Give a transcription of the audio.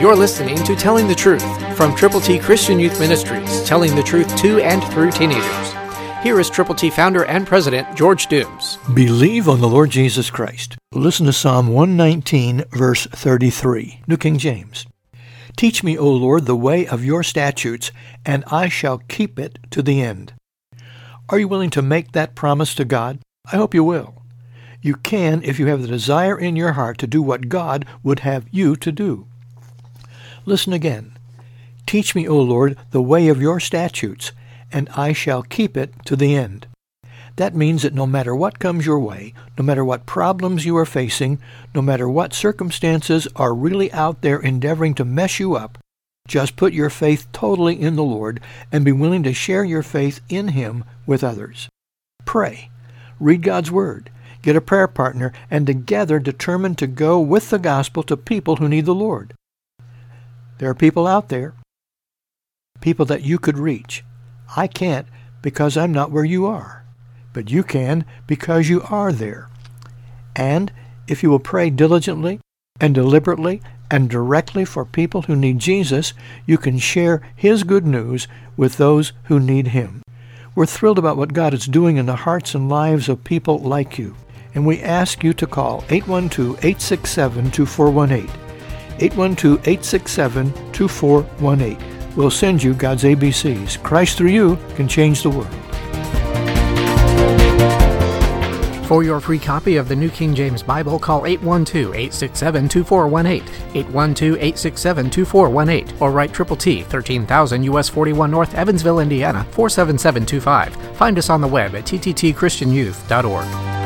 You're listening to Telling the Truth from Triple T Christian Youth Ministries, telling the truth to and through teenagers. Here is Triple T founder and president George Dooms. Believe on the Lord Jesus Christ. Listen to Psalm 119, verse 33, New King James. Teach me, O Lord, the way of your statutes, and I shall keep it to the end. Are you willing to make that promise to God? I hope you will. You can if you have the desire in your heart to do what God would have you to do. Listen again. Teach me, O Lord, the way of your statutes, and I shall keep it to the end. That means that no matter what comes your way, no matter what problems you are facing, no matter what circumstances are really out there endeavoring to mess you up, just put your faith totally in the Lord and be willing to share your faith in Him with others. Pray. Read God's Word. Get a prayer partner and together determine to go with the gospel to people who need the Lord. There are people out there, people that you could reach. I can't because I'm not where you are, but you can because you are there. And if you will pray diligently and deliberately and directly for people who need Jesus, you can share His good news with those who need Him. We're thrilled about what God is doing in the hearts and lives of people like you, and we ask you to call 812-867-2418. 812-867-2418. We'll send you God's ABCs. Christ through you can change the world. For your free copy of the New King James Bible, call 812-867-2418, 812-867-2418, or write Triple T, 13000 US 41 North, Evansville, Indiana, 47725. Find us on the web at tttchristianyouth.org.